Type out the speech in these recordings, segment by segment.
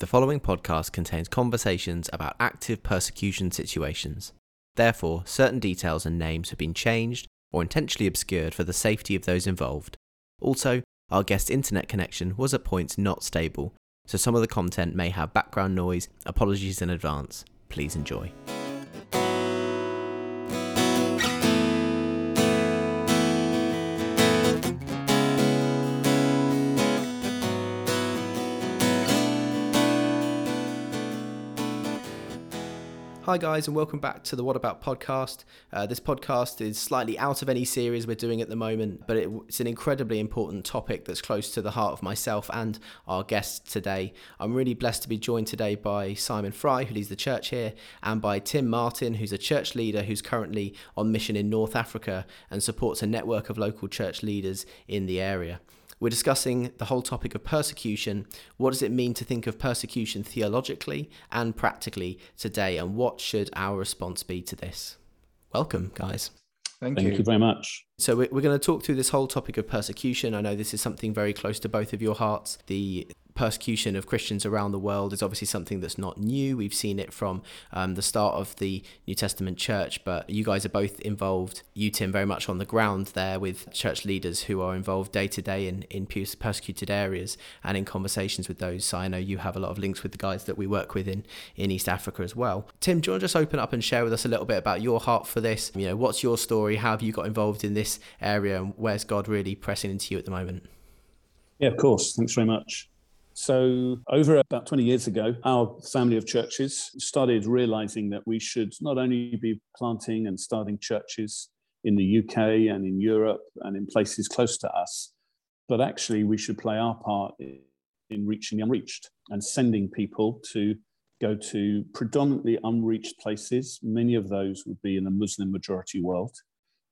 The following podcast contains conversations about active persecution situations. Therefore, certain details and names have been changed or intentionally obscured for the safety of those involved. Also, our guest's internet connection was at points not stable, so some of the content may have background noise. Apologies in advance. Please enjoy. Hi, guys, and welcome back to the What About podcast. Uh, this podcast is slightly out of any series we're doing at the moment, but it, it's an incredibly important topic that's close to the heart of myself and our guests today. I'm really blessed to be joined today by Simon Fry, who leads the church here, and by Tim Martin, who's a church leader who's currently on mission in North Africa and supports a network of local church leaders in the area. We're discussing the whole topic of persecution. What does it mean to think of persecution theologically and practically today? And what should our response be to this? Welcome, guys. Thank, Thank you. you. very much. So, we're, we're going to talk through this whole topic of persecution. I know this is something very close to both of your hearts. The persecution of Christians around the world is obviously something that's not new. We've seen it from um, the start of the New Testament church, but you guys are both involved, you, Tim, very much on the ground there with church leaders who are involved day to day in, in persecuted areas and in conversations with those. So I know you have a lot of links with the guys that we work with in, in East Africa as well. Tim, do you want to just open up and share with us a little bit about your heart for this? You know, what's your story? How have you got involved in this area and where's God really pressing into you at the moment? Yeah, of course. Thanks very much. So, over about 20 years ago, our family of churches started realizing that we should not only be planting and starting churches in the UK and in Europe and in places close to us, but actually we should play our part in reaching the unreached and sending people to go to predominantly unreached places. Many of those would be in a Muslim majority world,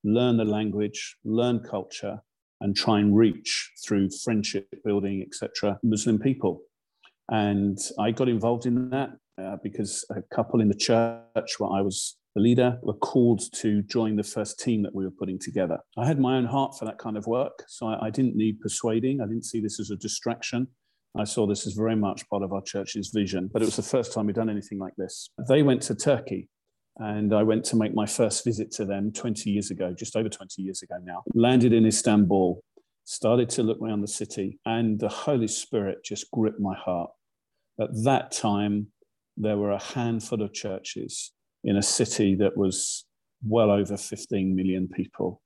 learn the language, learn culture, and try and reach through friendship building, etc., Muslim people. And I got involved in that uh, because a couple in the church where I was the leader were called to join the first team that we were putting together. I had my own heart for that kind of work, so I, I didn't need persuading. I didn't see this as a distraction. I saw this as very much part of our church's vision, but it was the first time we'd done anything like this. They went to Turkey and I went to make my first visit to them 20 years ago, just over 20 years ago now. Landed in Istanbul, started to look around the city, and the Holy Spirit just gripped my heart. At that time, there were a handful of churches in a city that was well over 15 million people.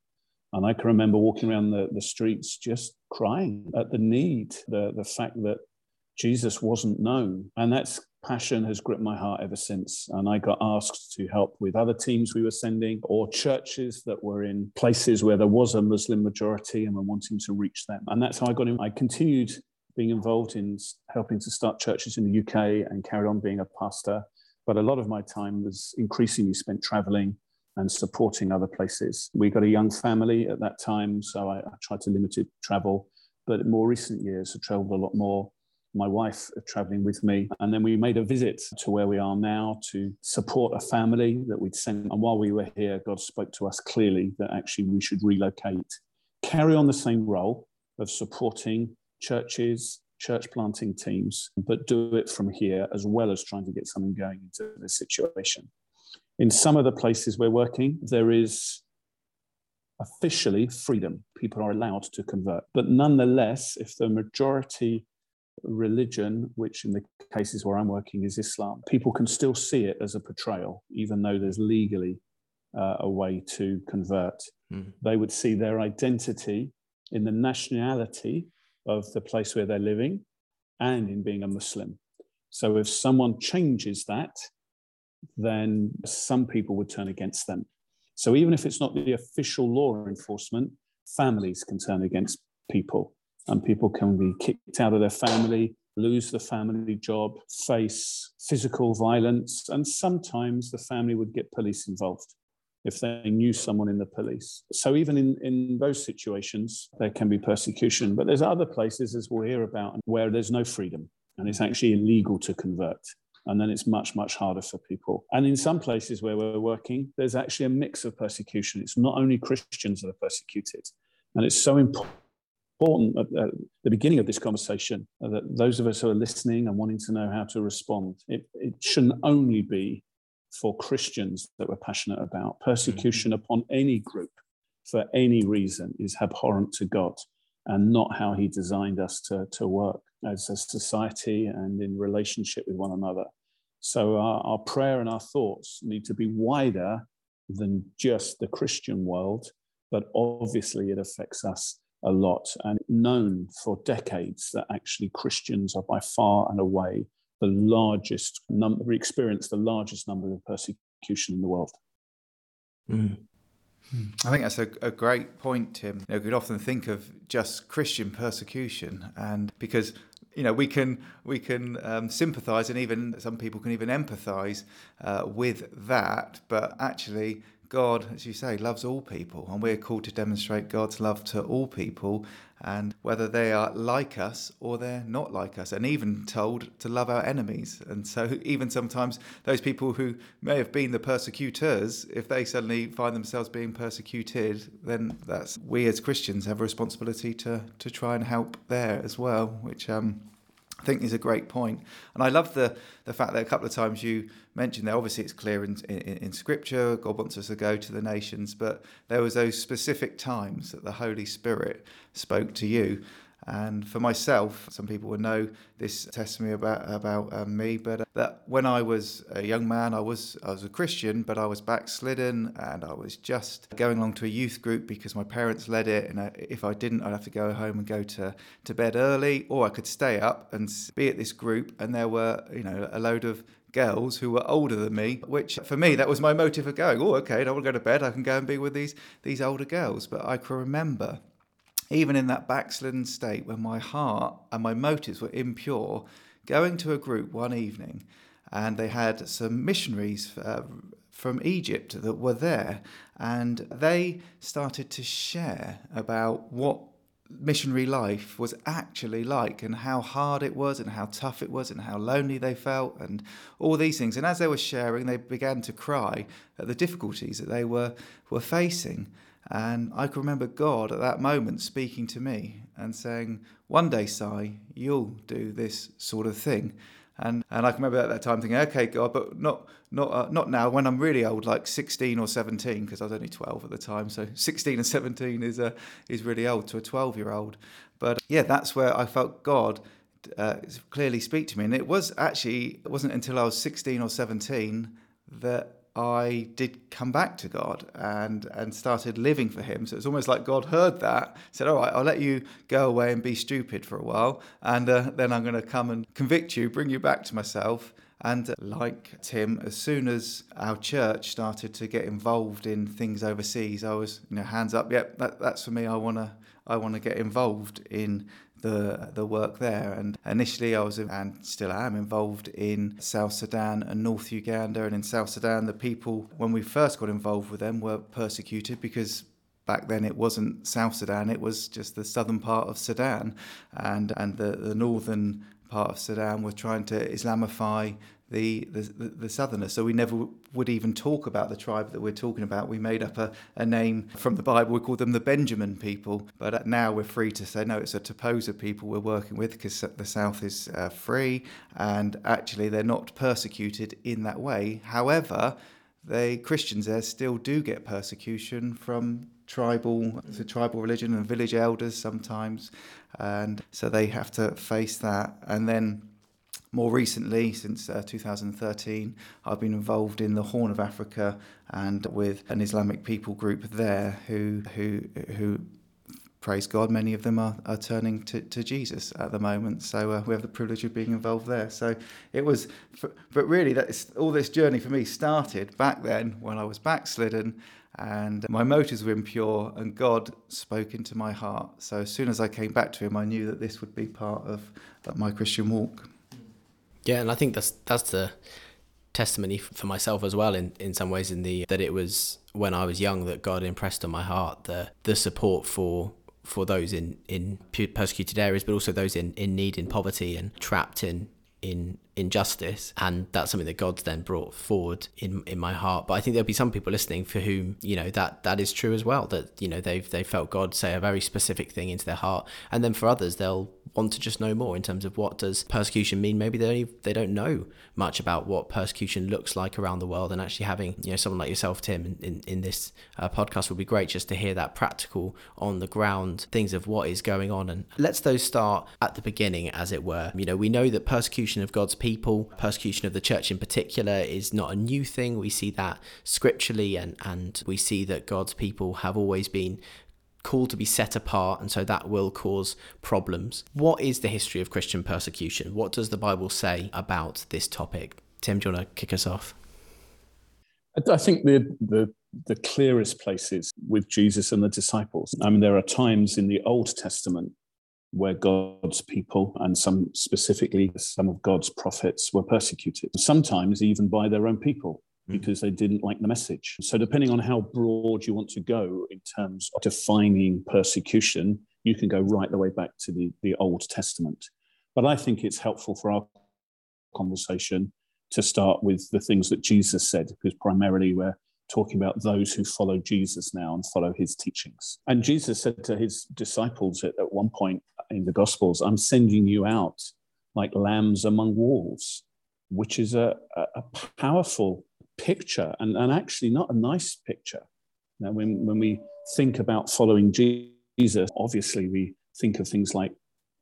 And I can remember walking around the, the streets just crying at the need, the, the fact that Jesus wasn't known. And that's passion has gripped my heart ever since. And I got asked to help with other teams we were sending or churches that were in places where there was a Muslim majority and were wanting to reach them. And that's how I got in. I continued being involved in helping to start churches in the UK and carried on being a pastor. But a lot of my time was increasingly spent traveling and supporting other places. We got a young family at that time, so I, I tried to limit travel. But in more recent years, I traveled a lot more my wife traveling with me. And then we made a visit to where we are now to support a family that we'd sent. And while we were here, God spoke to us clearly that actually we should relocate, carry on the same role of supporting churches, church planting teams, but do it from here as well as trying to get something going into this situation. In some of the places we're working, there is officially freedom. People are allowed to convert. But nonetheless, if the majority religion, which in the cases where I'm working is Islam, people can still see it as a portrayal, even though there's legally uh, a way to convert. Mm. They would see their identity in the nationality of the place where they're living and in being a Muslim. So if someone changes that, then some people would turn against them. So even if it's not the official law enforcement, families can turn against people and people can be kicked out of their family, lose the family job, face physical violence, and sometimes the family would get police involved if they knew someone in the police. So even in, in those situations, there can be persecution. But there's other places, as we'll hear about, where there's no freedom and it's actually illegal to convert. And then it's much, much harder for people. And in some places where we're working, there's actually a mix of persecution. It's not only Christians that are persecuted. And it's so important important at, at the beginning of this conversation uh, that those of us who are listening and wanting to know how to respond, it, it shouldn't only be for Christians that we're passionate about. Persecution mm-hmm. upon any group for any reason is abhorrent to God and not how He designed us to, to work as a society and in relationship with one another. So our, our prayer and our thoughts need to be wider than just the Christian world, but obviously it affects us a lot and known for decades that actually Christians are by far and away the largest number, we experience the largest number of persecution in the world. Mm. I think that's a, a, great point, Tim. You know, we could often think of just Christian persecution, and because you know we can we can um, sympathise and even some people can even empathise uh, with that, but actually God, as you say, loves all people, and we're called to demonstrate God's love to all people, and whether they are like us or they're not like us, and even told to love our enemies. And so, even sometimes those people who may have been the persecutors, if they suddenly find themselves being persecuted, then that's we as Christians have a responsibility to to try and help there as well, which um, I think is a great point. And I love the, the fact that a couple of times you mentioned there, obviously it's clear in, in, in, Scripture, God wants us to go to the nations, but there was those specific times that the Holy Spirit spoke to you. And for myself, some people would know this testimony about about um, me, but uh, that when I was a young man, I was I was a Christian, but I was backslidden, and I was just going along to a youth group because my parents led it. And I, if I didn't, I'd have to go home and go to to bed early, or I could stay up and be at this group. And there were you know a load of girls who were older than me, which for me that was my motive for going. Oh, okay, I don't want to go to bed. I can go and be with these these older girls. But I can remember even in that backslidden state when my heart and my motives were impure, going to a group one evening and they had some missionaries uh, from Egypt that were there and they started to share about what missionary life was actually like and how hard it was and how tough it was and how lonely they felt and all these things. And as they were sharing they began to cry at the difficulties that they were were facing and I can remember God at that moment speaking to me and saying, One day, Si, you'll do this sort of thing. And, and I can remember at that time thinking, okay, God, but not not uh, not now. When I'm really old, like 16 or 17, because I was only 12 at the time. So 16 and 17 is uh, is really old to a 12 year old. But yeah, that's where I felt God uh, clearly speak to me. And it was actually it wasn't until I was 16 or 17 that I did come back to God and and started living for Him. So it's almost like God heard that, said, "All right, I'll let you go away and be stupid for a while, and uh, then I'm going to come and convict you, bring you back to myself." And uh, like Tim, as soon as our church started to get involved in things overseas, I was, you know, hands up. Yep, that, that's for me. I wanna, I wanna get involved in the the work there. And initially, I was and still am involved in South Sudan and North Uganda. And in South Sudan, the people when we first got involved with them were persecuted because back then it wasn't South Sudan; it was just the southern part of Sudan, and and the the northern part of Sudan was trying to Islamify the, the, the southerners. So we never would even talk about the tribe that we're talking about. We made up a, a name from the Bible. We called them the Benjamin people. But now we're free to say, no, it's a Toposa people we're working with because the south is uh, free and actually they're not persecuted in that way. However, they Christians there still do get persecution from tribal the tribal religion and village elders sometimes and so they have to face that and then more recently, since uh, 2013, I've been involved in the Horn of Africa and with an Islamic people group there who who who praise God, many of them are, are turning to, to Jesus at the moment. So uh, we have the privilege of being involved there. So it was, but really, that all this journey for me started back then when I was backslidden and my motives were impure, and God spoke into my heart. So as soon as I came back to Him, I knew that this would be part of my Christian walk. Yeah, and I think that's that's the testimony for myself as well in, in some ways in the that it was when I was young that God impressed on my heart the the support for for those in in persecuted areas but also those in in need in poverty and trapped in in injustice and that's something that god's then brought forward in in my heart. But i think there'll be some people listening for whom you know that that is true as well that you know they've they felt god say a very specific thing into their heart. And then for others they'll want to just know more in terms of what does persecution mean. Maybe they they don't know much about what persecution looks like around the world. And actually having you know someone like yourself tim in, in, in this uh, podcast would be great just to hear that practical on the ground things of what is going on. And let's those start at the beginning as it were. You know we know that persecution of god's people persecution of the church in particular is not a new thing we see that scripturally and and we see that god's people have always been called to be set apart, and so that will cause problems. What is the history of Christian persecution? What does the Bible say about this topic? Tim, do you want to kick us off? I think the, the the clearest places with Jesus and the disciples. I mean, there are times in the Old Testament where God's people and some specifically some of God's prophets were persecuted, sometimes even by their own people. Mm. because they didn't like the message. So, depending on how broad you want to go in terms of defining persecution, you can go right the way back to the, the Old Testament. But I think it's helpful for our conversation to start with the things that Jesus said, because primarily we're talking about those who follow Jesus now and follow his teachings. And Jesus said to his disciples at, at one point in the Gospels, I'm sending you out like lambs among wolves, which is a, a powerful picture and, and actually not a nice picture. Now, when, when we think about following Jesus, obviously we think of things like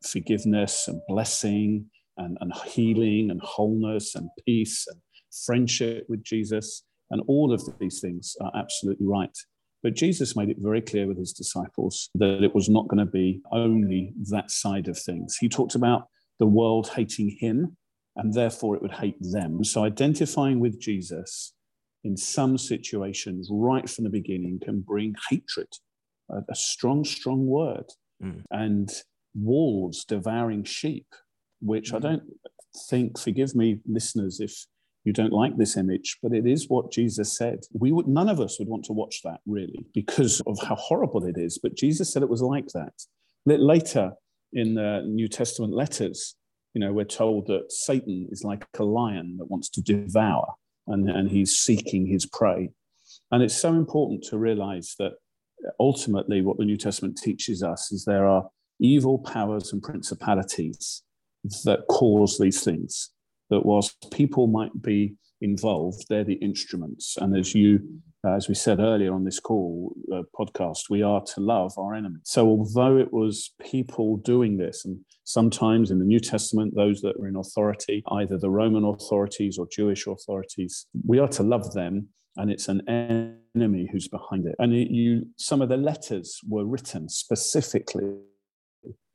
forgiveness and blessing and, and healing and wholeness and peace and friendship with Jesus. And all of these things are absolutely right. But Jesus made it very clear with his disciples that it was not going to be only that side of things. He talked about the world hating him and therefore it would hate them. So identifying with Jesus in some situations right from the beginning can bring hatred, a, a strong, strong word, mm. and wolves devouring sheep, which mm. I don't think, forgive me, listeners, if you don't like this image, but it is what Jesus said. We would none of us would want to watch that really because of how horrible it is. But Jesus said it was like that. Later in the New Testament letters, you know, we're told that Satan is like a lion that wants to devour and, and he's seeking his prey. And it's so important to realize that ultimately what the New Testament teaches us is there are evil powers and principalities that cause these things. That whilst people might be involved, they're the instruments. And as you, as we said earlier on this call uh, podcast, we are to love our enemies. So although it was people doing this, and sometimes in the New Testament, those that were in authority, either the Roman authorities or Jewish authorities, we are to love them. And it's an enemy who's behind it. And it, you, some of the letters were written specifically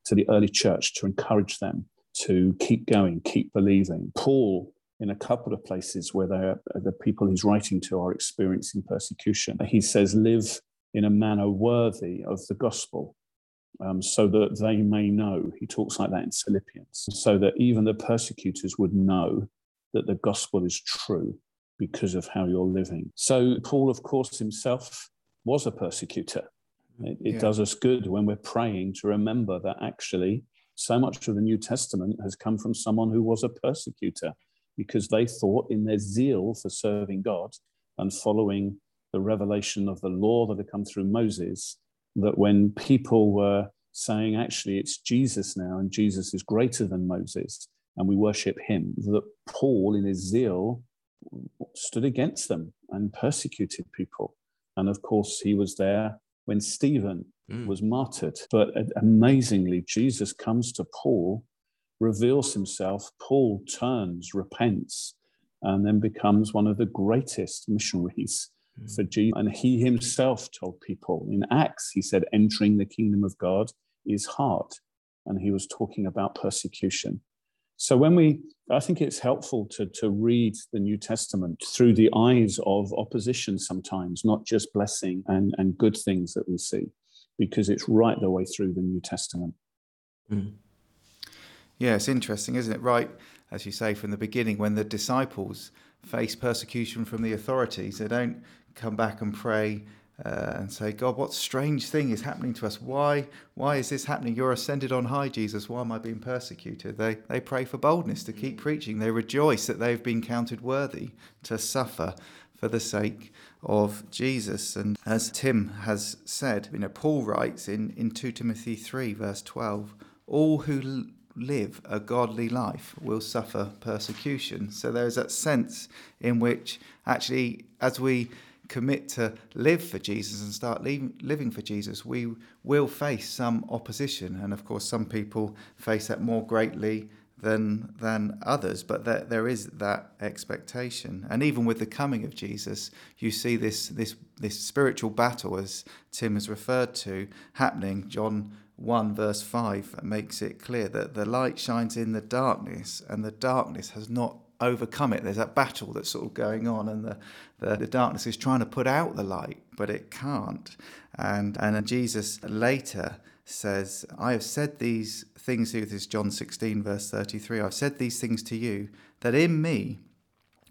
to the early church to encourage them to keep going, keep believing. Paul in a couple of places where the people he's writing to are experiencing persecution. He says, Live in a manner worthy of the gospel. Um, so that they may know. He talks like that in Philippians, so that even the persecutors would know that the gospel is true because of how you're living. So, Paul, of course, himself was a persecutor. It, it yeah. does us good when we're praying to remember that actually so much of the New Testament has come from someone who was a persecutor because they thought, in their zeal for serving God and following the revelation of the law that had come through Moses, that when people were saying, actually, it's Jesus now, and Jesus is greater than Moses, and we worship him, that Paul, in his zeal, stood against them and persecuted people. And of course, he was there when Stephen mm. was martyred. But amazingly, Jesus comes to Paul reveals himself, Paul turns, repents, and then becomes one of the greatest missionaries mm. for Jesus. And he himself told people in Acts, he said, entering the kingdom of God is hard. And he was talking about persecution. So when we, I think it's helpful to, to read the New Testament through the eyes of opposition sometimes, not just blessing and, and good things that we see, because it's right the way through the New Testament. Mm. Yeah, it's interesting, isn't it? Right, as you say, from the beginning, when the disciples face persecution from the authorities, they don't come back and pray uh, and say, God, what strange thing is happening to us? Why, why is this happening? You're ascended on high, Jesus. Why am I being persecuted? They, they pray for boldness to keep preaching. They rejoice that they've been counted worthy to suffer for the sake of Jesus. And as Tim has said, you know, Paul writes in, in 2 Timothy 3, verse 12, all who live a godly life will suffer persecution. So there's that sense in which actually, as we commit to live for Jesus and start living for Jesus, we will face some opposition. And of course, some people face that more greatly than than others, but there, there is that expectation. And even with the coming of Jesus, you see this this this spiritual battle, as Tim has referred to, happening. John 1 verse 5 makes it clear that the light shines in the darkness and the darkness has not overcome it. There's that battle that's sort of going on, and the, the, the, darkness is trying to put out the light, but it can't. And, and Jesus later says, I have said these things you, this is John 16, verse 33. I've said these things to you, that in me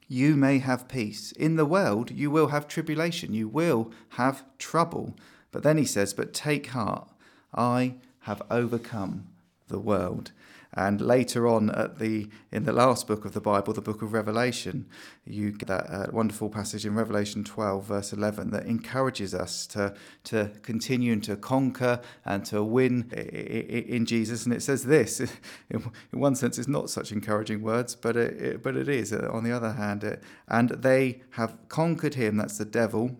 you may have peace. In the world you will have tribulation, you will have trouble. But then he says, But take heart, I have overcome the world. And later on, at the in the last book of the Bible, the book of Revelation, you get that uh, wonderful passage in Revelation 12, verse 11, that encourages us to to continue and to conquer and to win in Jesus. And it says this, in one sense, it's not such encouraging words, but it, it but it is. Uh, on the other hand, it, and they have conquered him. That's the devil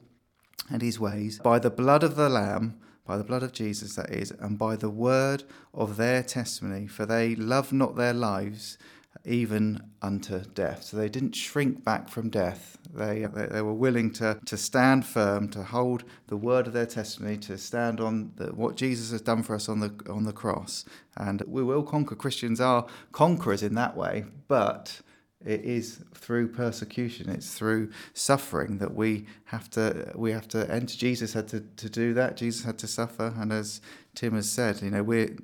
and his ways by the blood of the Lamb by the blood of Jesus, that is, and by the word of their testimony, for they loved not their lives even unto death. So they didn't shrink back from death. They, they, they, were willing to, to stand firm, to hold the word of their testimony, to stand on the, what Jesus has done for us on the, on the cross. And we will conquer. Christians are conquerors in that way, but it is through persecution it's through suffering that we have to we have to enter. Jesus had to, to do that. Jesus had to suffer. And as tim has said you know we're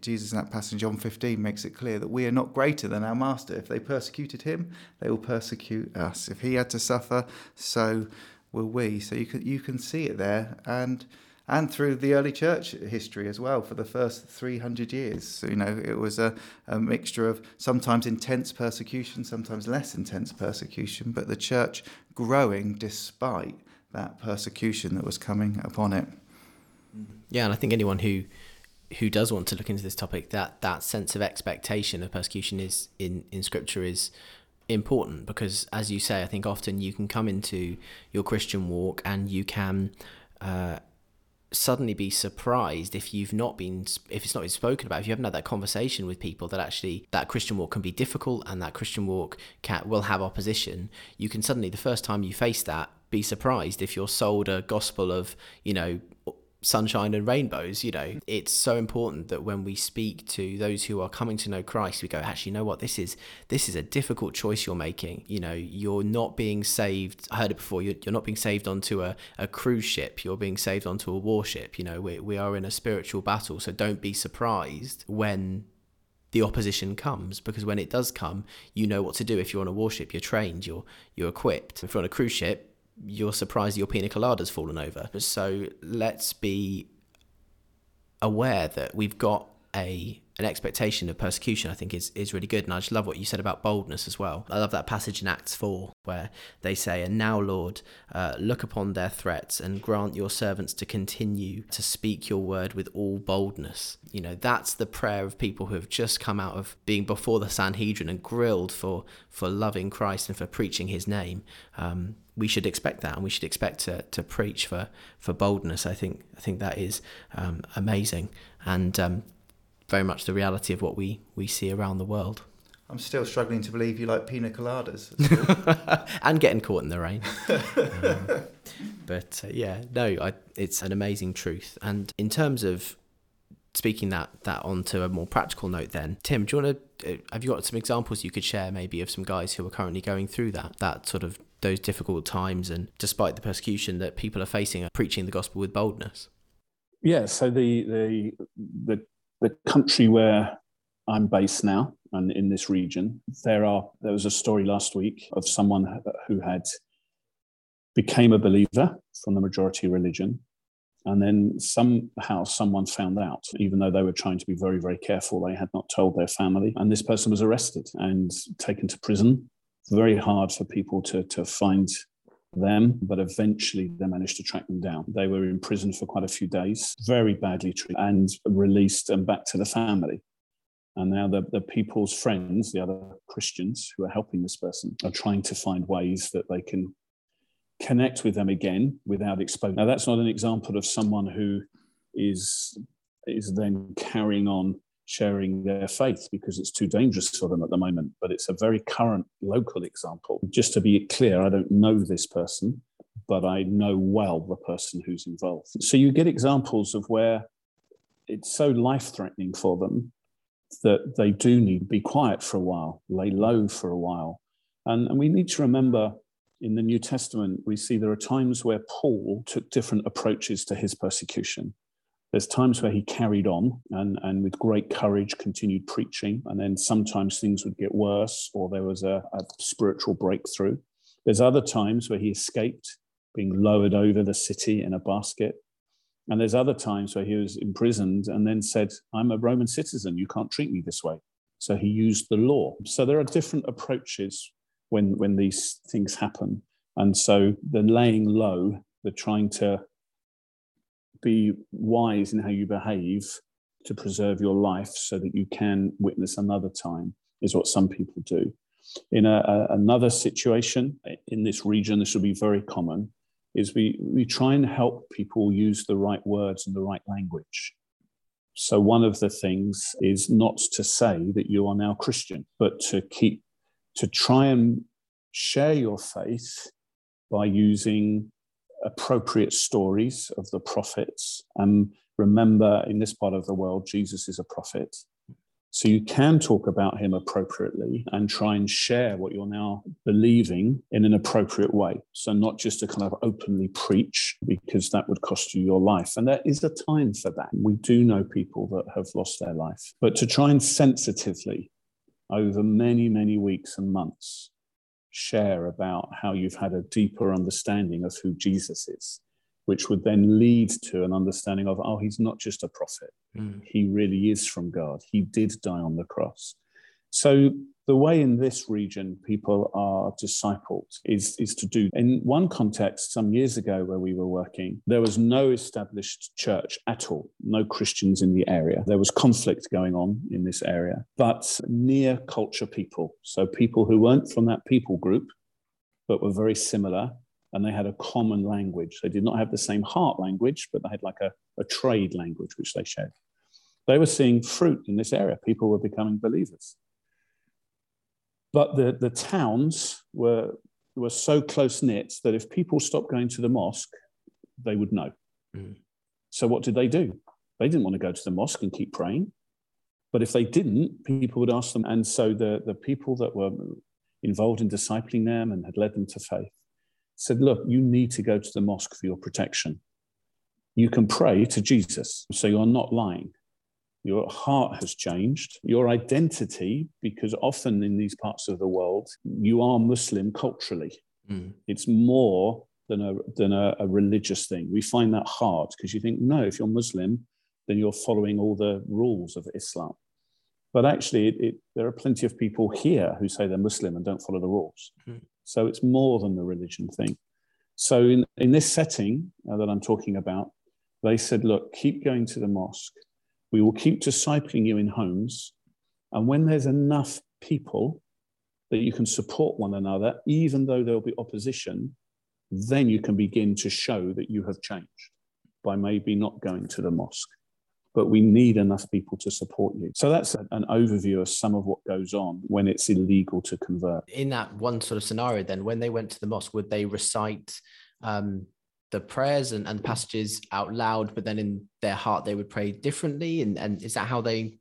jesus in that passage john 15 makes it clear that we are not greater than our master. If they persecuted him they will persecute us. If he had to suffer so will we. So you can you can see it there. And and through the early church history as well for the first 300 years. So, you know, it was a, a mixture of sometimes intense persecution, sometimes less intense persecution, but the church growing despite that persecution that was coming upon it. Yeah, and I think anyone who who does want to look into this topic, that that sense of expectation of persecution is in in scripture is important because as you say i think often you can come into your christian walk and you can uh, suddenly be surprised if you've not been if it's not been spoken about if you haven't had that conversation with people that actually that christian walk can be difficult and that christian walk can will have opposition you can suddenly the first time you face that be surprised if you're sold a gospel of you know sunshine and rainbows you know it's so important that when we speak to those who are coming to know Christ we go actually you know what? This is this is a difficult choice you're making. You know you're not being saved I heard it before you're, you're not being saved onto a, a cruise ship. You're being saved onto a warship. You know we, we are in a spiritual battle. So don't be surprised when the opposition comes because when it does come you know what to do. If you're on a warship you're trained you're you're equipped. If you're on a cruise ship you're surprised your pina colada's fallen over. So let's be aware that we've got a an expectation of persecution, I think, is, is really good. And I just love what you said about boldness as well. I love that passage in Acts 4 where they say, And now, Lord, uh, look upon their threats and grant your servants to continue to speak your word with all boldness. You know, that's the prayer of people who have just come out of being before the Sanhedrin and grilled for, for loving Christ and for preaching his name. Um, we should expect that and we should expect to, to preach for, for boldness. I think I think that is um, amazing. And um, very much the reality of what we, we see around the world. I'm still struggling to believe you like pina coladas. and getting caught in the rain. um, but uh, yeah, no, I, it's an amazing truth. And in terms of speaking that that onto a more practical note, then Tim, do you want to? Uh, have you got some examples you could share, maybe, of some guys who are currently going through that that sort of those difficult times, and despite the persecution that people are facing, are preaching the gospel with boldness? Yeah. So the the the the country where I'm based now and in this region, there are there was a story last week of someone who had became a believer from the majority religion. And then somehow someone found out, even though they were trying to be very, very careful, they had not told their family. And this person was arrested and taken to prison. Very hard for people to, to find them, but eventually they managed to track them down. They were in prison for quite a few days, very badly treated, and released and back to the family. And now the, the people's friends, the other Christians who are helping this person, are trying to find ways that they can connect with them again without exposure. Now, that's not an example of someone who is, is then carrying on sharing their faith because it's too dangerous for them at the moment. But it's a very current local example. Just to be clear, I don't know this person, but I know well the person who's involved. So you get examples of where it's so life threatening for them that they do need to be quiet for a while, lay low for a while. And, and we need to remember in the New Testament, we see there are times where Paul took different approaches to his persecution. There's times where he carried on and, and with great courage continued preaching, and then sometimes things would get worse or there was a, a spiritual breakthrough. There's other times where he escaped being lowered over the city in a basket. And there's other times where he was imprisoned and then said, I'm a Roman citizen, you can't treat me this way. So he used the law. So there are different approaches when when these things happen. And so the laying low, the trying to be wise in how you behave to preserve your life so that you can witness another time is what some people do. In a, a, another situation in this region, this will be very common, is we, we try and help people use the right words and the right language. So, one of the things is not to say that you are now Christian, but to keep to try and share your faith by using appropriate stories of the prophets. And remember, in this part of the world, Jesus is a prophet. So you can talk about him appropriately and try and share what you're now believing in an appropriate way. So not just to kind of openly preach because that would cost you your life. And there is a time for that. We do know people that have lost their life, but to try and sensitively over many, many weeks and months share about how you've had a deeper understanding of who Jesus is, which would then lead to an understanding of, oh, he's not just a prophet. Mm. He really is from God. He did die on the cross. So the way in this region people are discipled is, is to do. In one context, some years ago where we were working, there was no established church at all, no Christians in the area. There was conflict going on in this area, but near culture people, so people who weren't from that people group, but were very similar. And they had a common language. They did not have the same heart language, but they had like a, a trade language which they shared. They were seeing fruit in this area. People were becoming believers but the, the towns were, were so close knit that if people stopped going to the mosque, they would know. Mm. So what did they do? They didn't want to go to the mosque and keep praying. But if they didn't, people would ask them. And so the, the people that were involved in discipling them and had led them to faith said, Look, you need to go to the mosque for your protection. You can pray to Jesus, so you're not lying your heart has changed, your identity, because often in these parts of the world, you are Muslim culturally. Mm. It's more than a, than a, a religious thing. We find that hard because you think, no, if you're Muslim, then you're following all the rules of Islam. But actually, it, it, there are plenty of people here who say they're Muslim and don't follow the rules. Mm. So it's more than the religion thing. So in, in this setting uh, that I'm talking about, they said, look, keep going to the mosque we will keep discipling you in homes. And when there's enough people that you can support one another, even though there'll be opposition, then you can begin to show that you have changed by maybe not going to the mosque. But we need enough people to support you. So that's an overview of some of what goes on when it's illegal to convert. In that one sort of scenario, then, when they went to the mosque, would they recite um, the prayers and, and passages out loud, but then in their heart they would pray differently. And, and is that how they?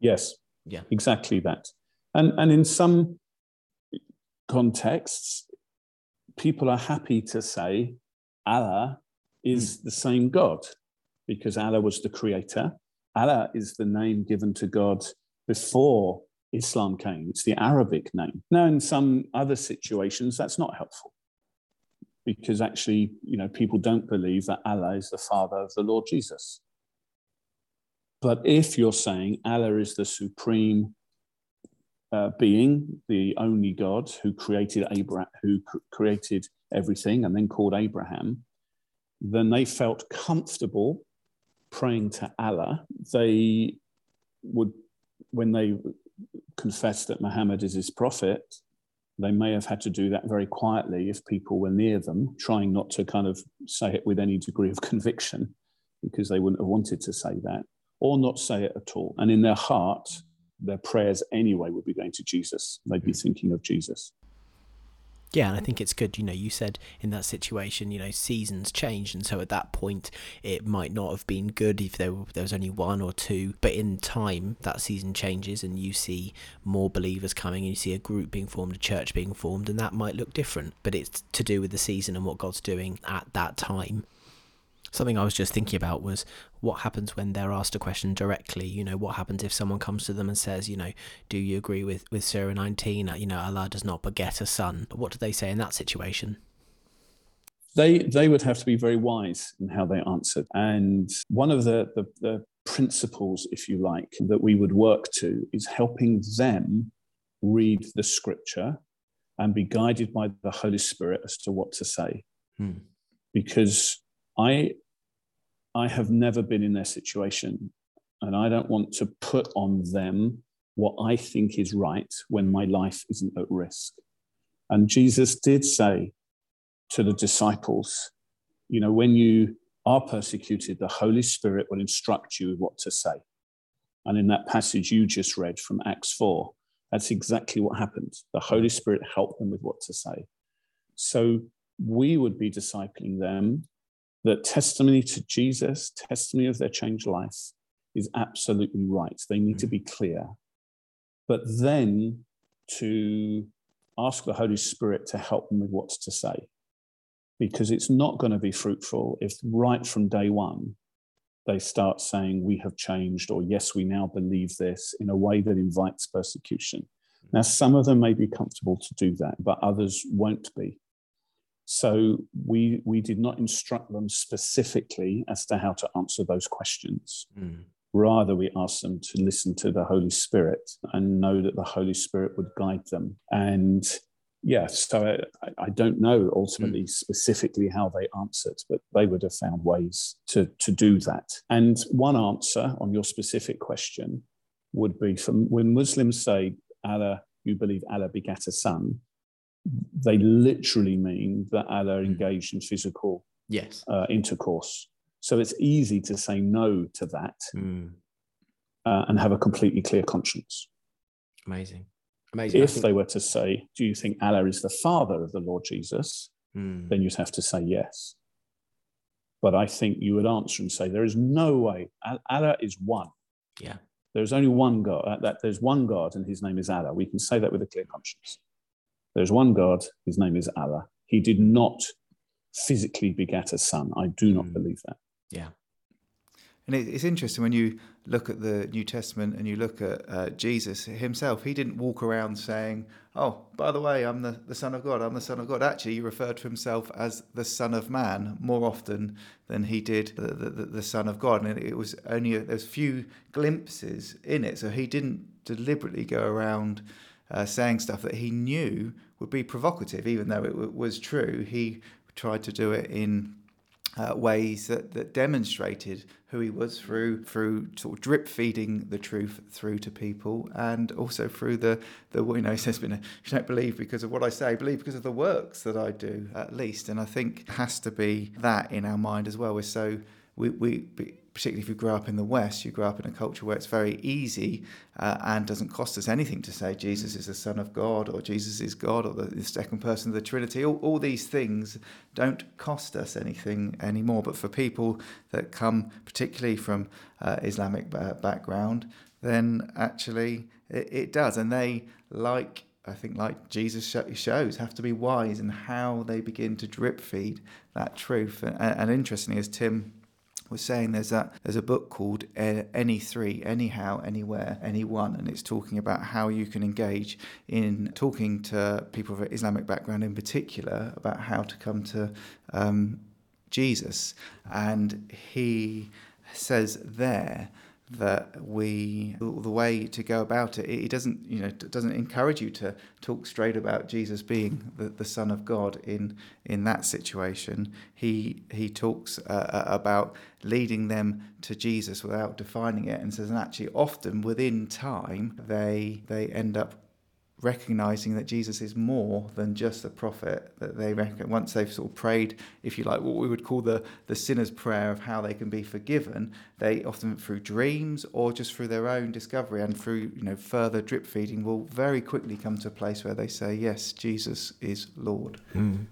Yes. Yeah. Exactly that. And and in some contexts, people are happy to say Allah is mm. the same God because Allah was the creator. Allah is the name given to God before Islam came. It's the Arabic name. Now, in some other situations, that's not helpful because actually, you know, people don't believe that Allah is the father of the Lord Jesus. But if you're saying Allah is the supreme uh, being, the only God who created Abraham, who cr- created everything, and then called Abraham, then they felt comfortable praying to Allah. They would, when they confessed that Muhammad is his prophet, they may have had to do that very quietly if people were near them, trying not to kind of say it with any degree of conviction, because they wouldn't have wanted to say that, or not say it at all. And in their heart, their prayers anyway would be going to Jesus. They'd be hmm. thinking of Jesus. Yeah, and I think it's good. You know, you said in that situation, you know, seasons change, and so at that point, it might not have been good if there, there was only one or two. But in time, that season changes, and you see more believers coming, and you see a group being formed, a church being formed, and that might look different. But it's to do with the season and what God's doing at that time. Something I was just thinking about was what happens when they're asked a question directly. You know, what happens if someone comes to them and says, you know, do you agree with, with Surah 19? You know, Allah does not beget a son. But What do they say in that situation? They, they would have to be very wise in how they answered. And one of the, the, the principles, if you like, that we would work to is helping them read the scripture and be guided by the Holy Spirit as to what to say. Hmm. Because I, I have never been in their situation, and I don't want to put on them what I think is right when my life isn't at risk. And Jesus did say to the disciples, you know, when you are persecuted, the Holy Spirit will instruct you what to say. And in that passage you just read from Acts 4, that's exactly what happened. The Holy Spirit helped them with what to say. So we would be discipling them that testimony to Jesus, testimony of their changed life, is absolutely right. They need to mm. be clear. But then to ask the Holy Spirit to help them with what to say, because it's not going to be fruitful if right from day one they start saying, We have changed, or Yes, we now believe this in a way that invites persecution. Now, some of them may be comfortable to do that, but others won't be. So we we did not instruct them specifically as to how to answer those questions. Mm. Rather, we asked them to listen to the Holy Spirit and know that the Holy Spirit would guide them. And yeah, so I, I don't know ultimately mm. specifically how they answered, but they would have found ways to, to do that. And one answer on your specific question would be from when Muslims say Allah, you believe Allah begat a son, they literally mean that Allah hmm. engaged in physical yes uh, intercourse. So it's easy to say no to that mm. uh, and have a completely clear conscience. Amazing. Amazing. If think... they were to say, Do you think Allah is the father of the Lord Jesus? Mm. Then you'd have to say yes. But I think you would answer and say, There is no way. Allah is one. Yeah. There's only one God. Uh, that there's one God, and his name is Allah. We can say that with a clear conscience. There's one God, his name is Allah. He did not physically beget a son. I do not mm. believe that. Yeah. And it's interesting when you look at the New Testament and you look at uh, Jesus himself, he didn't walk around saying, Oh, by the way, I'm the, the Son of God, I'm the Son of God. Actually, he referred to himself as the Son of Man more often than he did the, the, the Son of God. And it was only, a, there's few glimpses in it. So he didn't deliberately go around uh, saying stuff that he knew would be provocative, even though it w- was true. He tried to do it in uh, ways that, that demonstrated who he was through through sort of drip feeding the truth through to people and also through the the you know he says you don't believe because of what I say believe because of the works that I do at least and I think has to be that in our mind as well we're so we, we particularly if you grow up in the West, you grow up in a culture where it's very easy uh, and doesn't cost us anything to say Jesus is the Son of God or Jesus is God or the, the second person of the Trinity. All, all, these things don't cost us anything anymore. But for people that come particularly from uh, Islamic background, then actually it, it does. And they, like I think, like Jesus shows, have to be wise in how they begin to drip feed that truth. And, and interestingly, as Tim was saying there's that there's a book called Any Three, Anyhow, Anywhere, Anyone, and it's talking about how you can engage in talking to people of Islamic background in particular about how to come to um, Jesus, and he says there that we the way to go about it it doesn't you know it doesn't encourage you to talk straight about Jesus being the, the son of God in in that situation. He he talks uh, uh about leading them to Jesus without defining it and says and actually often within time they they end up recognizing that Jesus is more than just a prophet. That they reckon once they've sort of prayed, if you like, what we would call the the sinner's prayer of how they can be forgiven, they often through dreams or just through their own discovery and through you know further drip feeding will very quickly come to a place where they say, yes, Jesus is Lord. Mm.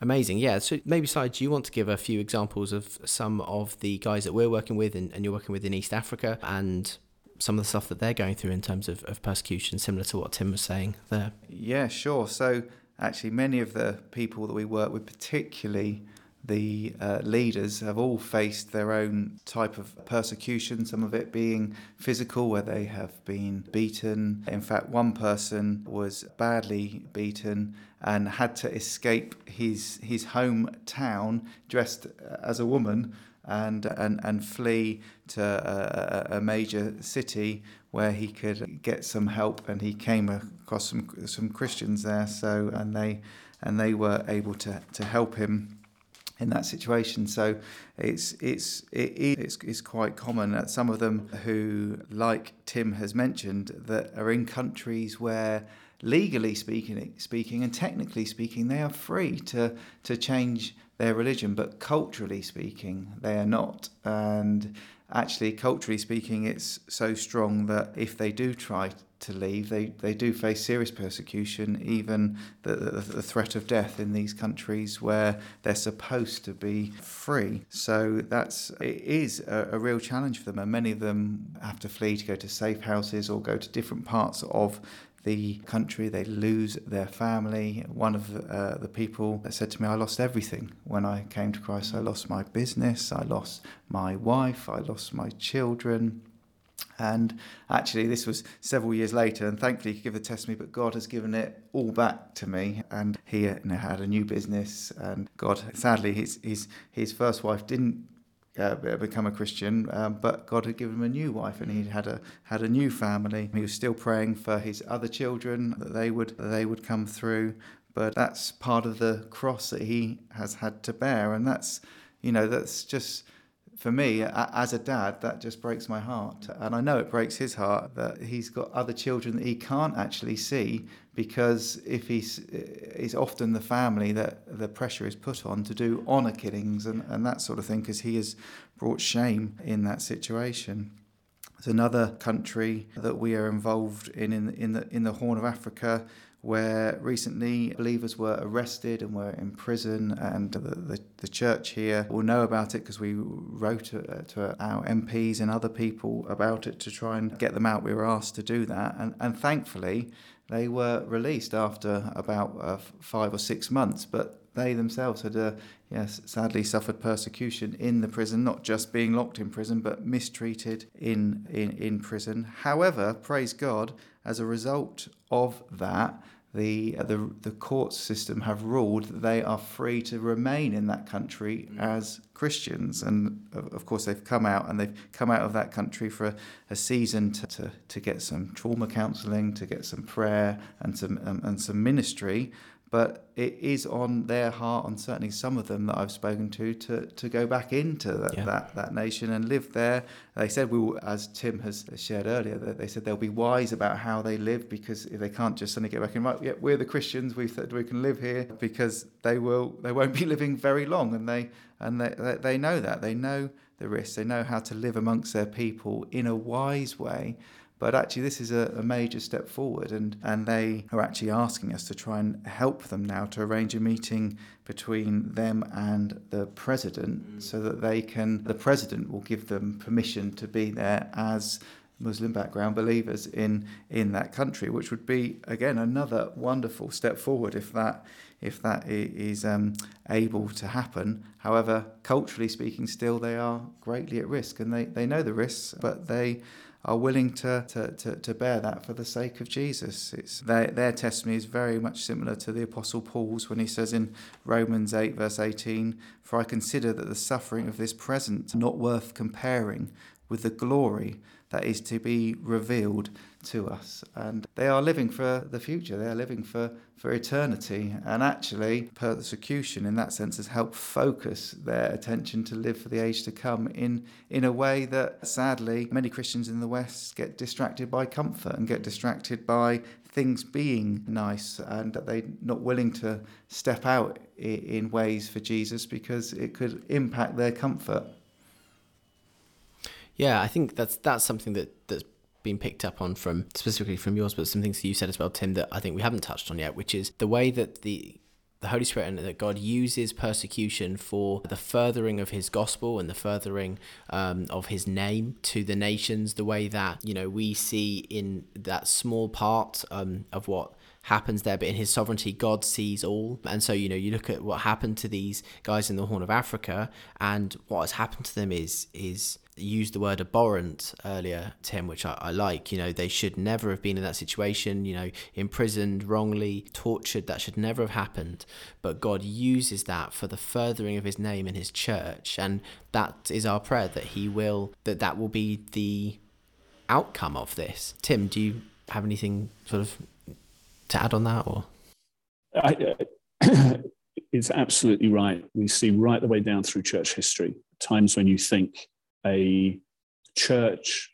Amazing, yeah. So maybe, Si, do you want to give a few examples of some of the guys that we're working with and, and you're working with in East Africa and some of the stuff that they're going through in terms of, of persecution, similar to what Tim was saying there? Yeah, sure. So, actually, many of the people that we work with, particularly the uh, leaders, have all faced their own type of persecution, some of it being physical, where they have been beaten. In fact, one person was badly beaten and had to escape his, his hometown dressed as a woman and and and flee to a, a, major city where he could get some help. And he came across some some Christians there, so and they and they were able to to help him in that situation. So it's it's it is it's quite common that some of them who, like Tim has mentioned, that are in countries where legally speaking speaking and technically speaking they are free to to change their religion, but culturally speaking, they are not. And actually, culturally speaking, it's so strong that if they do try to leave, they, they do face serious persecution, even the, the, the, threat of death in these countries where they're supposed to be free. So that's it is a, a real challenge for them, and many of them have to flee to go to safe houses or go to different parts of the country, they lose their family. One of the, uh, the people said to me, I lost everything when I came to Christ. I lost my business, I lost my wife, I lost my children. And actually, this was several years later, and thankfully, he could give the testimony. But God has given it all back to me, and he had a new business. And God, sadly, his his his first wife didn't uh, become a Christian, um, but God had given him a new wife, and he had a had a new family. He was still praying for his other children that they would that they would come through, but that's part of the cross that he has had to bear, and that's you know that's just for me, as a dad, that just breaks my heart. And I know it breaks his heart that he's got other children that he can't actually see because if he's, it's often the family that the pressure is put on to do honour killings and, and that sort of thing because he has brought shame in that situation. There's another country that we are involved in in, in the in the Horn of Africa where recently believers were arrested and were in prison, and the, the, the church here will know about it because we wrote to, uh, to, our MPs and other people about it to try and get them out. We were asked to do that, and, and thankfully, they were released after about uh, five or six months, but they themselves had, uh, yes, sadly suffered persecution in the prison, not just being locked in prison, but mistreated in, in, in prison. However, praise God, as a result of that, the, the, the court system have ruled that they are free to remain in that country as Christians. And of course, they've come out and they've come out of that country for a, a season to, to, to, get some trauma counseling, to get some prayer and some, um, and some ministry but it is on their heart, on certainly some of them that I've spoken to, to, to go back into that, yeah. that, that nation and live there. They said, we will, as Tim has shared earlier, that they said they'll be wise about how they live because if they can't just suddenly get back in, right, yeah, we're the Christians, we said we can live here because they will, they won't be living very long, and they and they, they know that they know the risks, they know how to live amongst their people in a wise way but actually, this is a, a, major step forward, and, and they are actually asking us to try and help them now to arrange a meeting between them and the president mm. so that they can, the president will give them permission to be there as Muslim background believers in in that country, which would be again another wonderful step forward if that if that is um, able to happen. However, culturally speaking, still they are greatly at risk, and they, they know the risks, but they are willing to, to, to, to bear that for the sake of Jesus. It's their, their testimony is very much similar to the Apostle Paul's when he says in Romans 8, verse 18, For I consider that the suffering of this present not worth comparing with the glory that is to be revealed to us. And they are living for the future, they are living for, for eternity. And actually, persecution in that sense has helped focus their attention to live for the age to come in, in a way that sadly many Christians in the West get distracted by comfort and get distracted by things being nice and that they're not willing to step out in ways for Jesus because it could impact their comfort. Yeah, I think that's that's something that that's been picked up on from specifically from yours, but some things that you said as well, Tim, that I think we haven't touched on yet, which is the way that the the Holy Spirit and that God uses persecution for the furthering of His gospel and the furthering um, of His name to the nations. The way that you know we see in that small part um, of what happens there, but in his sovereignty, God sees all. And so, you know, you look at what happened to these guys in the Horn of Africa, and what has happened to them is is used the word abhorrent earlier, Tim, which I, I, like. You know, they should never have been in that situation, you know, imprisoned, wrongly, tortured. That should never have happened. But God uses that for the furthering of his name and his church. And that is our prayer that he will, that that will be the outcome of this. Tim, do you have anything sort of to add on that or? I, uh, it's absolutely right. We see right the way down through church history times when you think a church,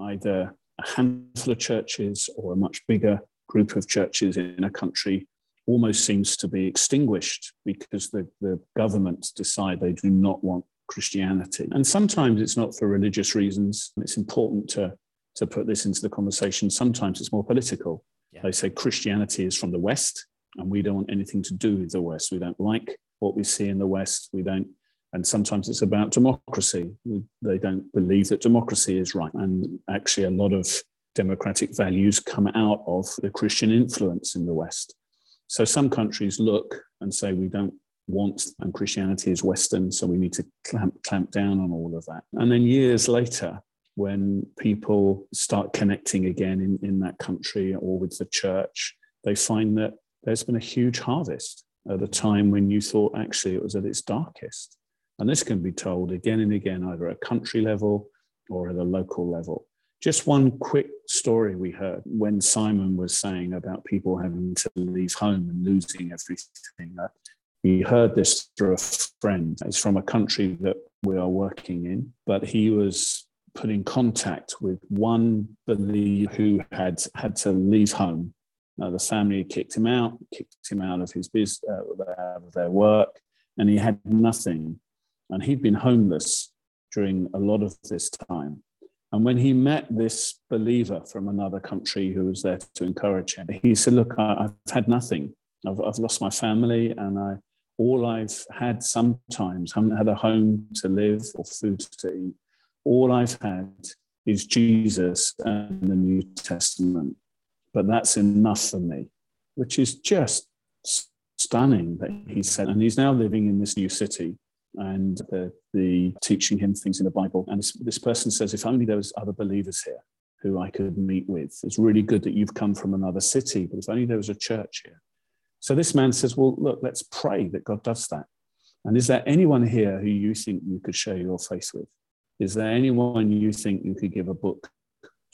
either a handful of churches or a much bigger group of churches in a country, almost seems to be extinguished because the, the governments decide they do not want Christianity. And sometimes it's not for religious reasons. It's important to, to put this into the conversation. Sometimes it's more political. Yeah. They say Christianity is from the West, and we don't want anything to do with the West. We don't like what we see in the West. We don't and sometimes it's about democracy. They don't believe that democracy is right. And actually, a lot of democratic values come out of the Christian influence in the West. So some countries look and say, we don't want, and Christianity is Western, so we need to clamp, clamp down on all of that. And then years later, when people start connecting again in, in that country or with the church, they find that there's been a huge harvest at a time when you thought actually it was at its darkest. And this can be told again and again, either at country level or at a local level. Just one quick story we heard when Simon was saying about people having to leave home and losing everything. Uh, we heard this through a friend. It's from a country that we are working in, but he was put in contact with one believer who had had to leave home. Now, the family kicked him out, kicked him out of his business, uh, out of their work, and he had nothing. And he'd been homeless during a lot of this time. And when he met this believer from another country who was there to encourage him, he said, Look, I, have had nothing. I've, I've lost my family, and I, all I've had sometimes, haven't had a home to live or food to eat. All I've had is Jesus and the New Testament. But that's enough for me, which is just stunning that he said. And he's now living in this new city and the, the teaching him things in the Bible. And this, this person says, if only there was other believers here who I could meet with. It's really good that you've come from another city, but if only there was a church here. So this man says, well, look, let's pray that God does that. And is there anyone here who you think you could share your faith with? Is there anyone you think you could give a book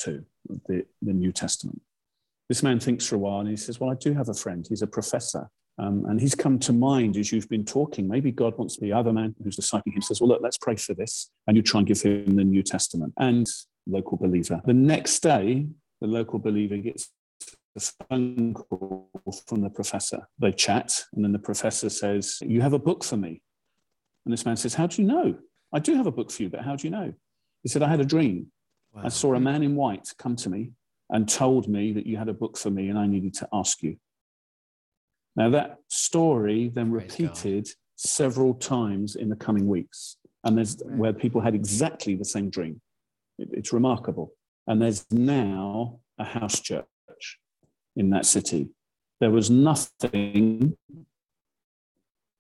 to, the, the New Testament? This man thinks for a while and he says, Well, I do have a friend. He's a professor um, and he's come to mind as you've been talking. Maybe God wants the other man who's discipling him says, Well, look, let's pray for this. And you try and give him the New Testament and local believer. The next day, the local believer gets a phone call from the professor. They chat, and then the professor says, You have a book for me. And this man says, How do you know? I do have a book for you, but how do you know? He said, I had a dream. Wow. I saw a man in white come to me and told me that you had a book for me and I needed to ask you. Now, that story then Praise repeated God. several times in the coming weeks, and there's where people had exactly the same dream. It, it's remarkable. And there's now a house church in that city. There was nothing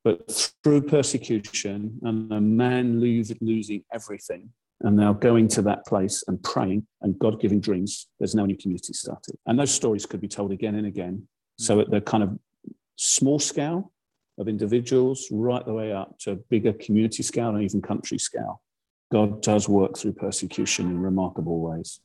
but through persecution and a man losing everything and now going to that place and praying and God giving dreams, there's now a new community started. And those stories could be told again and again. So mm. at the kind of small scale of individuals, right the way up to bigger community scale and even country scale, God does work through persecution in remarkable ways.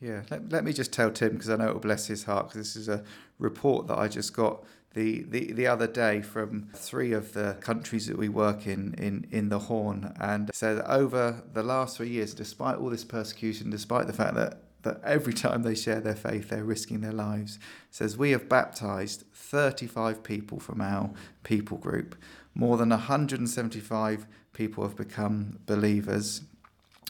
Yeah, let, let me just tell Tim because I know it will bless his heart because this is a report that I just got the, the, the other day from three of the countries that we work in, in in the Horn and said over the last three years, despite all this persecution, despite the fact that that every time they share their faith, they're risking their lives. It Says we have baptized 35 people from our people group. More than 175 people have become believers,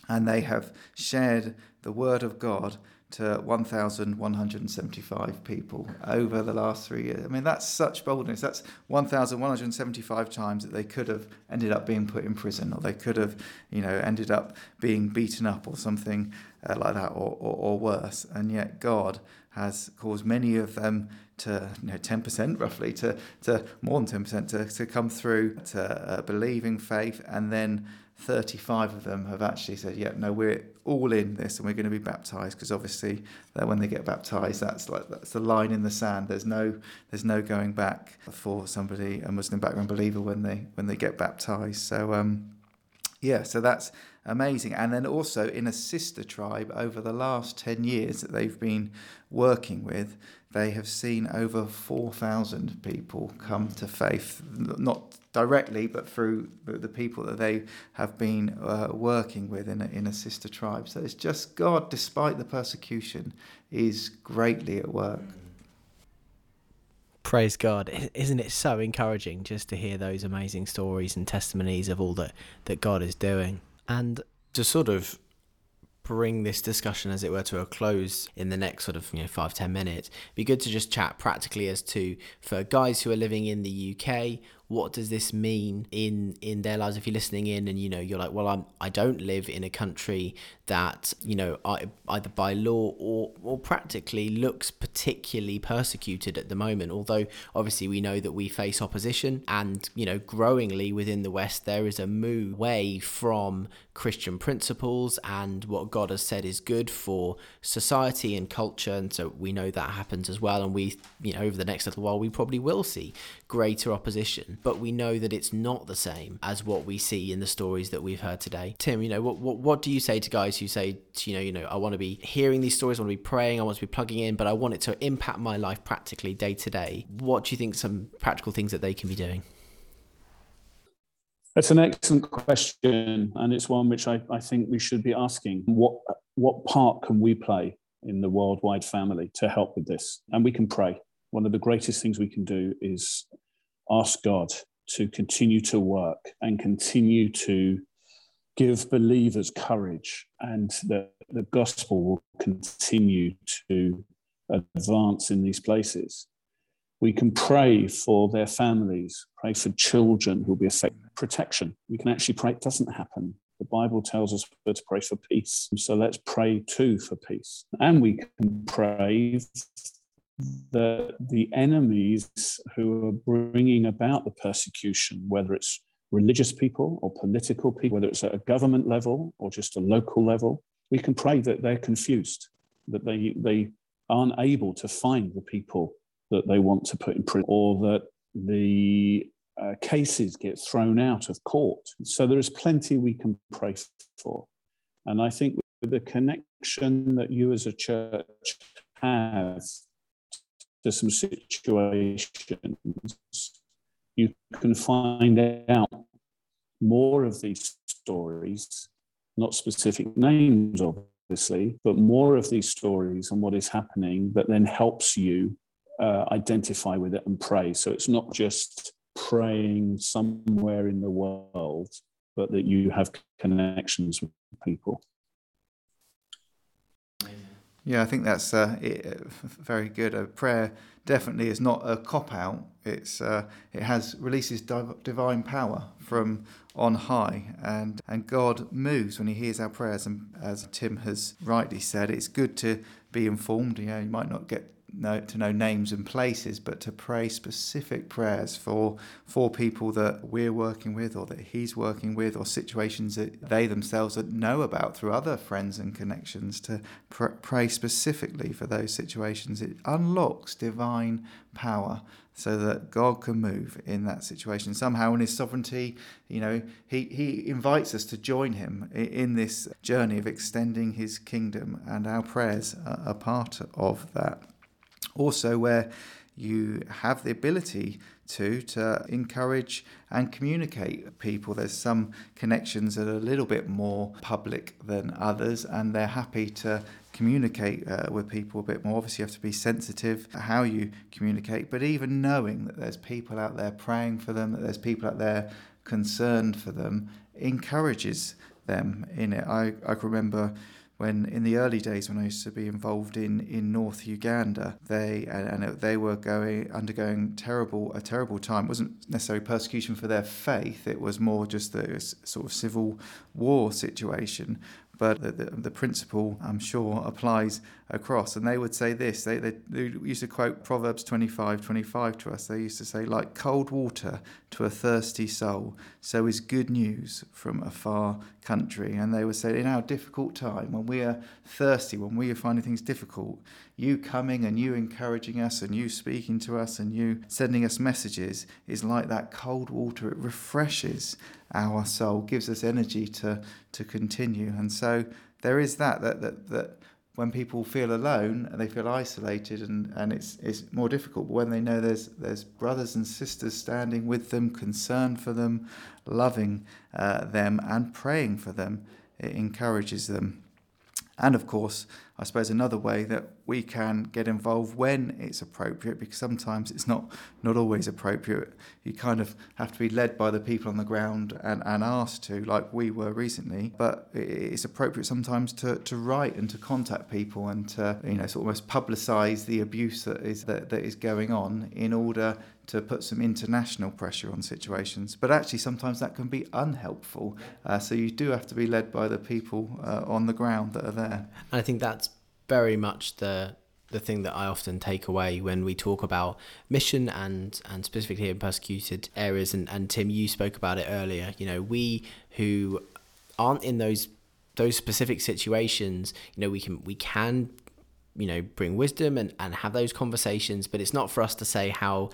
and they have shared the word of God to 1,175 people over the last three years. I mean, that's such boldness. That's 1,175 times that they could have ended up being put in prison, or they could have, you know, ended up being beaten up, or something uh, like that, or, or, or worse. And yet, God has caused many of them to, you know, 10% roughly, to, to more than 10% to, to come through to uh, believing faith and then 35 of them have actually said, yeah, no, we're all in this and we're going to be baptized because obviously that when they get baptized, that's like that's the line in the sand. There's no there's no going back for somebody a Muslim background believer when they when they get baptized. So um, yeah, so that's amazing. And then also in a sister tribe over the last 10 years that they've been working with, they have seen over 4,000 people come to faith, not directly, but through the people that they have been uh, working with in a, in a sister tribe. So it's just God, despite the persecution, is greatly at work. Praise God. Isn't it so encouraging just to hear those amazing stories and testimonies of all that, that God is doing? And to sort of bring this discussion, as it were, to a close in the next sort of you know five ten minutes, be good to just chat practically as to for guys who are living in the UK what does this mean in in their lives? If you're listening in and you know you're like well I'm I don't live in a country that you know I, either by law or or practically looks particularly persecuted at the moment. Although obviously we know that we face opposition and you know growingly within the west there is a move away from Christian principles and what God has said is good for society and culture. And so we know that happens as well. And we you know over the next little while we probably will see greater opposition but we know that it's not the same as what we see in the stories that we've heard today. Tim, you know, what what, what do you say to guys who say, you know, you know, I want to be hearing these stories, I want to be praying, I want to be plugging in, but I want it to impact my life practically day to day. What do you think some practical things that they can be doing? That's an excellent question, and it's one which I, I think we should be asking. What what part can we play in the worldwide family to help with this? And we can pray. One of the greatest things we can do is ask God to continue to work and continue to give believers courage and that the gospel will continue to advance in these places. We can pray for their families, pray for children who will be affected. Protection. We can actually pray, it doesn't happen. The Bible tells us to pray for peace. So let's pray too for peace. And we can pray the, the enemies who are bringing about the persecution, whether it's religious people or political people, whether it's at a government level or just a local level, we can pray that they're confused, that they, they aren't able to find the people that they want to put in prison, or that the uh, cases get thrown out of court. So there is plenty we can pray for. And I think the connection that you as a church have to some situations, you can find out more of these stories, not specific names, obviously, but more of these stories and what is happening that then helps you uh, identify with it and pray. So it's not just praying somewhere in the world, but that you have connections with people. Yeah, I think that's uh, it, very good. A prayer definitely is not a cop out. It's uh, it has releases divine power from on high, and and God moves when He hears our prayers. And as Tim has rightly said, it's good to be informed. You know, you might not get know, to know names and places, but to pray specific prayers for for people that we're working with, or that He's working with, or situations that they themselves know about through other friends and connections. To pr- pray specifically for those situations, it unlocks divine power so that God can move in that situation. Somehow, in His sovereignty, you know, He, he invites us to join Him in this journey of extending His kingdom, and our prayers are part of that. Also, where you have the ability to to encourage and communicate people. There's some connections that are a little bit more public than others, and they're happy to communicate uh, with people a bit more. Obviously, you have to be sensitive how you communicate, but even knowing that there's people out there praying for them, that there's people out there concerned for them, encourages them in it. I, I remember when in the early days when I used to be involved in, in North Uganda, they and, and they were going undergoing terrible a terrible time. It wasn't necessarily persecution for their faith; it was more just the sort of civil war situation but the, the, the, principle, I'm sure, applies across. And they would say this they, they, they, used to quote Proverbs 25 25 to us. They used to say, like cold water to a thirsty soul, so is good news from a far country. And they would say, in our difficult time, when we are thirsty, when we are finding things difficult, you coming and you encouraging us and you speaking to us and you sending us messages is like that cold water. It refreshes our soul, gives us energy to, to continue. And so there is that, that, that, that when people feel alone and they feel isolated and, and it's, it's more difficult, but when they know there's, there's brothers and sisters standing with them, concerned for them, loving uh, them, and praying for them, it encourages them. And of course, I suppose another way that we can get involved when it's appropriate, because sometimes it's not not always appropriate. You kind of have to be led by the people on the ground and, and asked to, like we were recently. But it's appropriate sometimes to, to write and to contact people and to you know sort of almost publicise the abuse that is that, that is going on in order to put some international pressure on situations. But actually, sometimes that can be unhelpful. Uh, so you do have to be led by the people uh, on the ground that are there. And I think that's very much the the thing that I often take away when we talk about mission and and specifically in persecuted areas and, and Tim you spoke about it earlier you know we who aren't in those those specific situations you know we can we can you know bring wisdom and, and have those conversations but it's not for us to say how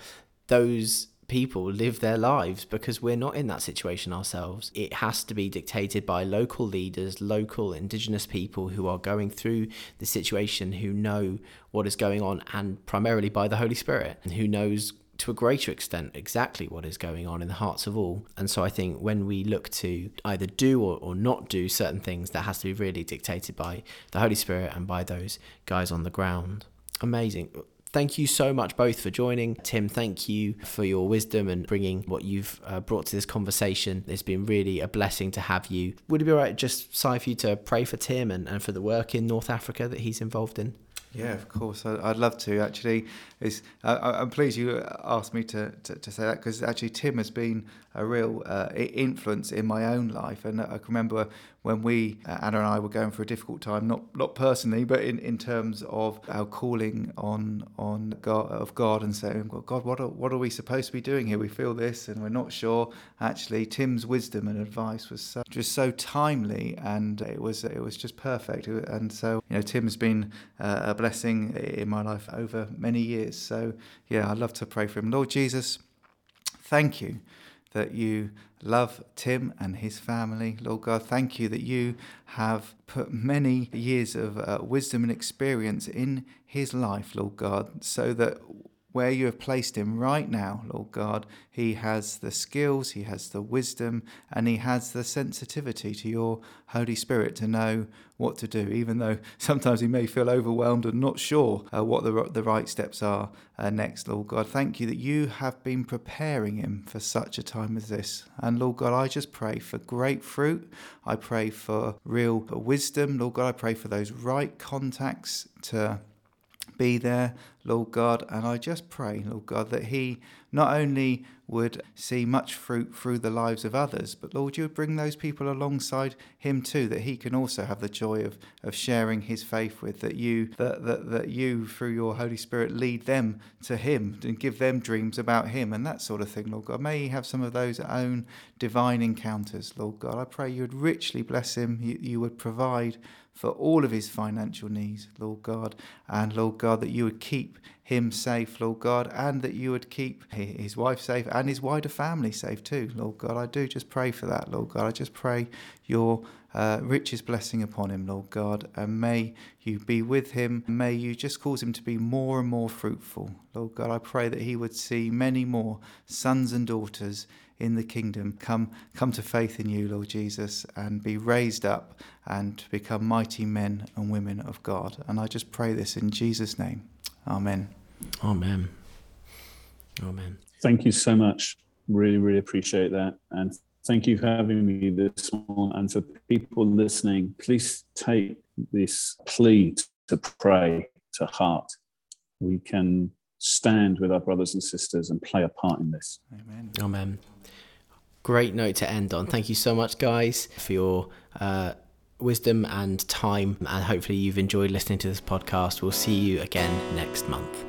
those people live their lives because we're not in that situation ourselves. It has to be dictated by local leaders, local indigenous people who are going through the situation, who know what is going on, and primarily by the Holy Spirit, who knows to a greater extent exactly what is going on in the hearts of all. And so I think when we look to either do or, or not do certain things, that has to be really dictated by the Holy Spirit and by those guys on the ground. Amazing thank you so much both for joining. Tim, thank you for your wisdom and bringing what you've uh, brought to this conversation. It's been really a blessing to have you. Would it be all right just, Si, for you to pray for Tim and, and for the work in North Africa that he's involved in? Yeah, of course. I'd love to. Actually, is I'm pleased you asked me to, to, to say that because actually Tim has been a real uh, influence in my own life, and I can remember when we uh, Anna and I were going through a difficult time, not not personally, but in, in terms of our calling on on God of God and saying, God, what are, what are we supposed to be doing here? We feel this, and we're not sure. Actually, Tim's wisdom and advice was so, just so timely, and it was it was just perfect. And so you know, Tim has been uh, a blessing in my life over many years. So yeah, I'd love to pray for him. Lord Jesus, thank you that you love Tim and his family. Lord God, thank you that you have put many years of uh, wisdom and experience in his life, Lord God, so that where you have placed him right now, Lord God. He has the skills, he has the wisdom, and he has the sensitivity to your Holy Spirit to know what to do, even though sometimes he may feel overwhelmed and not sure uh, what the, the right steps are uh, next, Lord God. Thank you that you have been preparing him for such a time as this. And Lord God, I just pray for great fruit. I pray for real wisdom. Lord God, I pray for those right contacts to be there, Lord God. And I just pray, Lord God, that He not only would see much fruit through the lives of others, but Lord, you would bring those people alongside Him too, that He can also have the joy of, of sharing His faith with, that you that, that that you through your Holy Spirit lead them to Him and give them dreams about Him and that sort of thing, Lord God. May He have some of those own divine encounters, Lord God. I pray you would richly bless him, you, you would provide for all of his financial needs, Lord God. And Lord God, that you would keep him safe, Lord God, and that you would keep his wife safe and his wider family safe too, Lord God. I do just pray for that, Lord God. I just pray your uh, richest blessing upon him, Lord God, and may you be with him. May you just cause him to be more and more fruitful, Lord God. I pray that he would see many more sons and daughters in the kingdom come come to faith in you, Lord Jesus, and be raised up and become mighty men and women of God. And I just pray this in Jesus' name. Amen. Amen. Amen. Thank you so much. Really, really appreciate that. And thank you for having me this morning. And for people listening, please take this plea to pray to heart. We can stand with our brothers and sisters and play a part in this. Amen. Amen great note to end on. Thank you so much, guys, for your uh, wisdom and time. And hopefully, you've enjoyed listening to this podcast. We'll see you again next month.